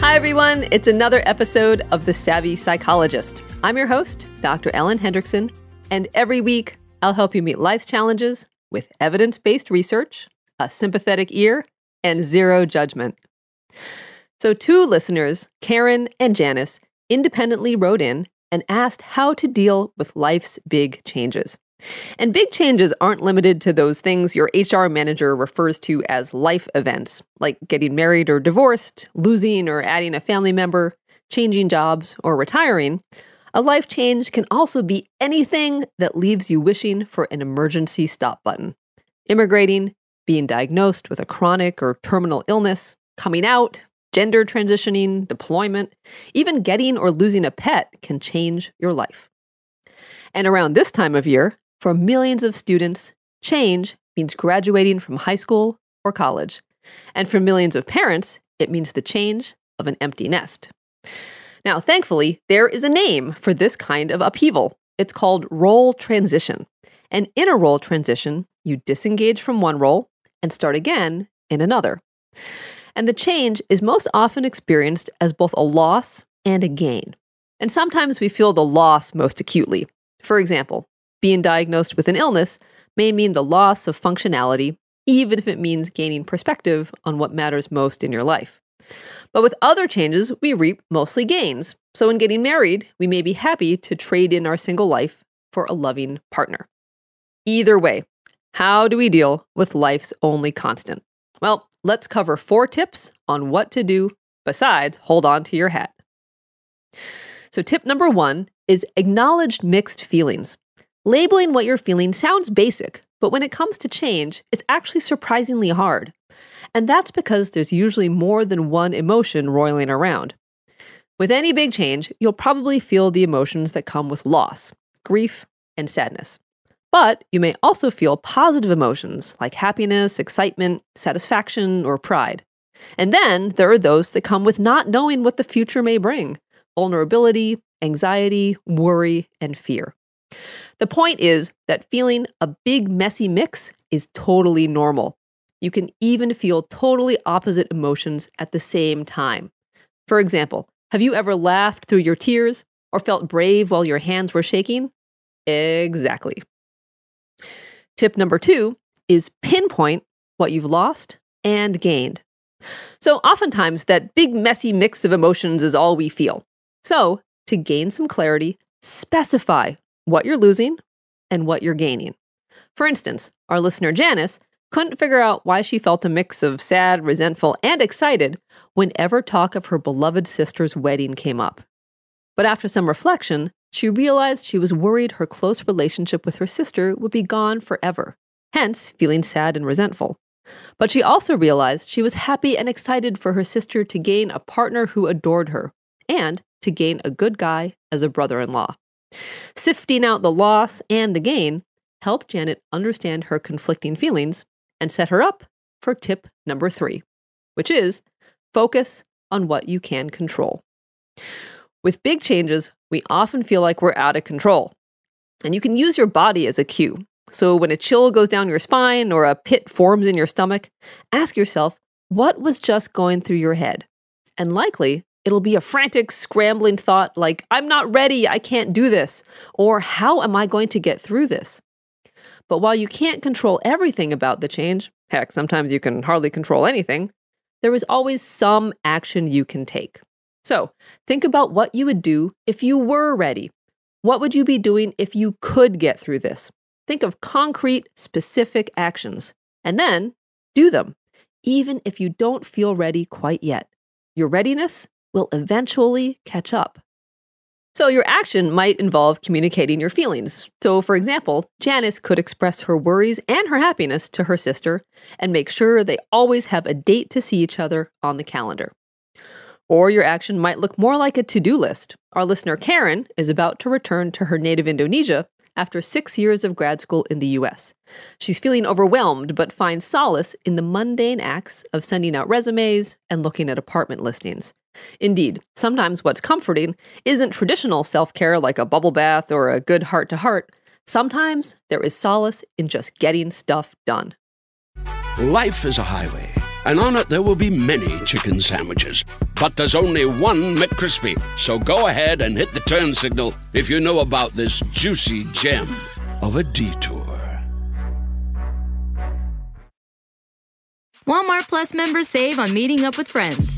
Hi, everyone. It's another episode of The Savvy Psychologist. I'm your host, Dr. Ellen Hendriksen, and every week I'll help you meet life's challenges with evidence based research, a sympathetic ear, and zero judgment. So, two listeners, Karen and Janice, independently wrote in and asked how to deal with life's big changes. And big changes aren't limited to those things your HR manager refers to as life events, like getting married or divorced, losing or adding a family member, changing jobs, or retiring. A life change can also be anything that leaves you wishing for an emergency stop button. Immigrating, being diagnosed with a chronic or terminal illness, coming out, gender transitioning, deployment, even getting or losing a pet can change your life. And around this time of year, for millions of students, change means graduating from high school or college. And for millions of parents, it means the change of an empty nest. Now, thankfully, there is a name for this kind of upheaval. It's called role transition. And in a role transition, you disengage from one role and start again in another. And the change is most often experienced as both a loss and a gain. And sometimes we feel the loss most acutely. For example, being diagnosed with an illness may mean the loss of functionality, even if it means gaining perspective on what matters most in your life. But with other changes, we reap mostly gains. So in getting married, we may be happy to trade in our single life for a loving partner. Either way, how do we deal with life's only constant? Well, let's cover four tips on what to do besides hold on to your hat. So, tip number one is acknowledge mixed feelings. Labeling what you're feeling sounds basic, but when it comes to change, it's actually surprisingly hard. And that's because there's usually more than one emotion roiling around. With any big change, you'll probably feel the emotions that come with loss, grief, and sadness. But you may also feel positive emotions like happiness, excitement, satisfaction, or pride. And then there are those that come with not knowing what the future may bring vulnerability, anxiety, worry, and fear. The point is that feeling a big, messy mix is totally normal. You can even feel totally opposite emotions at the same time. For example, have you ever laughed through your tears or felt brave while your hands were shaking? Exactly. Tip number two is pinpoint what you've lost and gained. So, oftentimes, that big, messy mix of emotions is all we feel. So, to gain some clarity, specify what you're losing and what you're gaining. For instance, our listener Janice couldn't figure out why she felt a mix of sad, resentful, and excited whenever talk of her beloved sister's wedding came up. But after some reflection, she realized she was worried her close relationship with her sister would be gone forever, hence feeling sad and resentful. But she also realized she was happy and excited for her sister to gain a partner who adored her, and to gain a good guy as a brother in law. Sifting out the loss and the gain helped Janet understand her conflicting feelings and set her up for tip number three, which is focus on what you can control. With big changes, we often feel like we're out of control. And you can use your body as a cue. So when a chill goes down your spine or a pit forms in your stomach, ask yourself, what was just going through your head? And likely, It'll be a frantic, scrambling thought like, I'm not ready, I can't do this, or how am I going to get through this? But while you can't control everything about the change, heck, sometimes you can hardly control anything, there is always some action you can take. So think about what you would do if you were ready. What would you be doing if you could get through this? think of concrete, specific actions, and then do them, even if you don't feel ready quite yet. Your readiness will eventually catch up. So, your action might involve communicating your feelings. So, for example, Janice could express her worries and her happiness to her sister and make sure they always have a date to see each other on the calendar. Or your action might look more like a to do list. Our listener Karen is about to return to her native Indonesia after six years of grad school in the US. She's feeling overwhelmed, but finds solace in the mundane acts of sending out resumes and looking at apartment listings. Indeed, sometimes what's comforting isn't traditional self care like a bubble bath or a good heart to heart. Sometimes there is solace in just getting stuff done. Life is a highway, and on it there will be many chicken sandwiches. But there's only one McCrispy. So go ahead and hit the turn signal if you know about this juicy gem of a detour. Walmart Plus members save on meeting up with friends.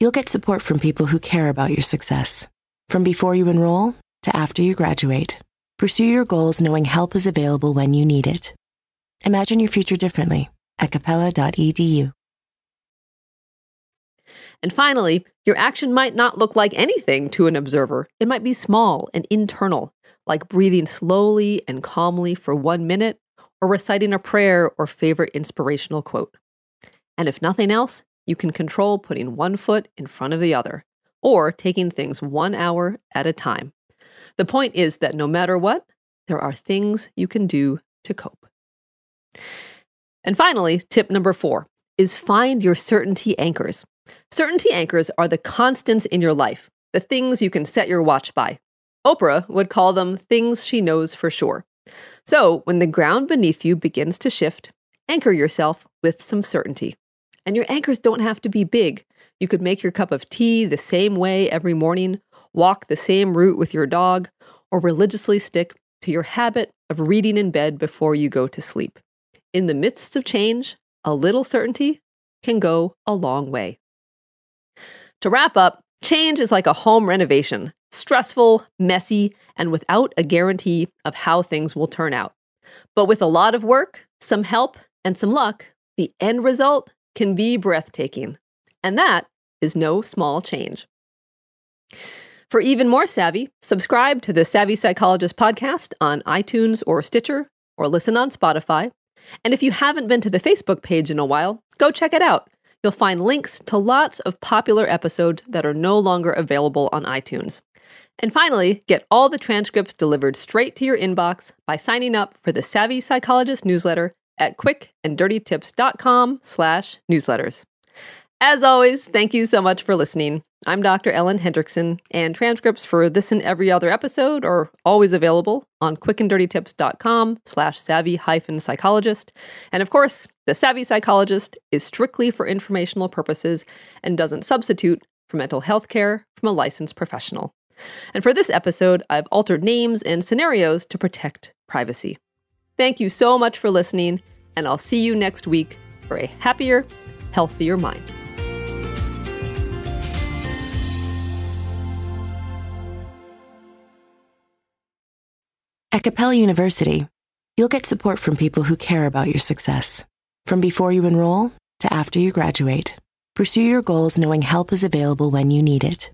you'll get support from people who care about your success. From before you enroll to after you graduate, pursue your goals knowing help is available when you need it. Imagine your future differently at capella.edu. And finally, your action might not look like anything to an observer. It might be small and internal, like breathing slowly and calmly for one minute, or reciting a prayer or favorite inspirational quote. And if nothing else, you can control putting one foot in front of the other, or taking things one hour at a time. The point is that no matter what, there are things you can do to cope. And finally, tip number four is find your certainty anchors. Certainty anchors are the constants in your life, the things you can set your watch by. Oprah would call them things she knows for sure. So, when the ground beneath you begins to shift, anchor yourself with some certainty. And your anchors don't have to be big. You could make your cup of tea the same way every morning, walk the same route with your dog, or religiously stick to your habit of reading in bed before you go to sleep. In the midst of change, a little certainty can go a long way. To wrap up, change is like a home renovation stressful, messy, and without a guarantee of how things will turn out. But with a lot of work, some help, and some luck, the end result can be breathtaking. And that is no small change. For even more savvy, subscribe to the Savvy Psychologist podcast on iTunes or Stitcher, or listen on Spotify. And if you haven't been to the Facebook page in a while, go check it out. You'll find links to lots of popular episodes that are no longer available on iTunes. And finally, get all the transcripts delivered straight to your inbox by signing up for the Savvy Psychologist newsletter at quickanddirtytips.com slash newsletters. As always, thank you so much for listening. I'm Dr. Ellen Hendriksen, and transcripts for this and every other episode are always available on quickanddirtytips.com slash savvy hyphen psychologist. And of course, the Savvy Psychologist is strictly for informational purposes and doesn't substitute for mental health care from a licensed professional. And for this episode, I've altered names and scenarios to protect privacy. Thank you so much for listening, and I'll see you next week for a happier, healthier mind. At Capella University, you'll get support from people who care about your success. From before you enroll to after you graduate, pursue your goals knowing help is available when you need it.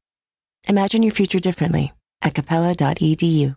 Imagine your future differently at capella.edu.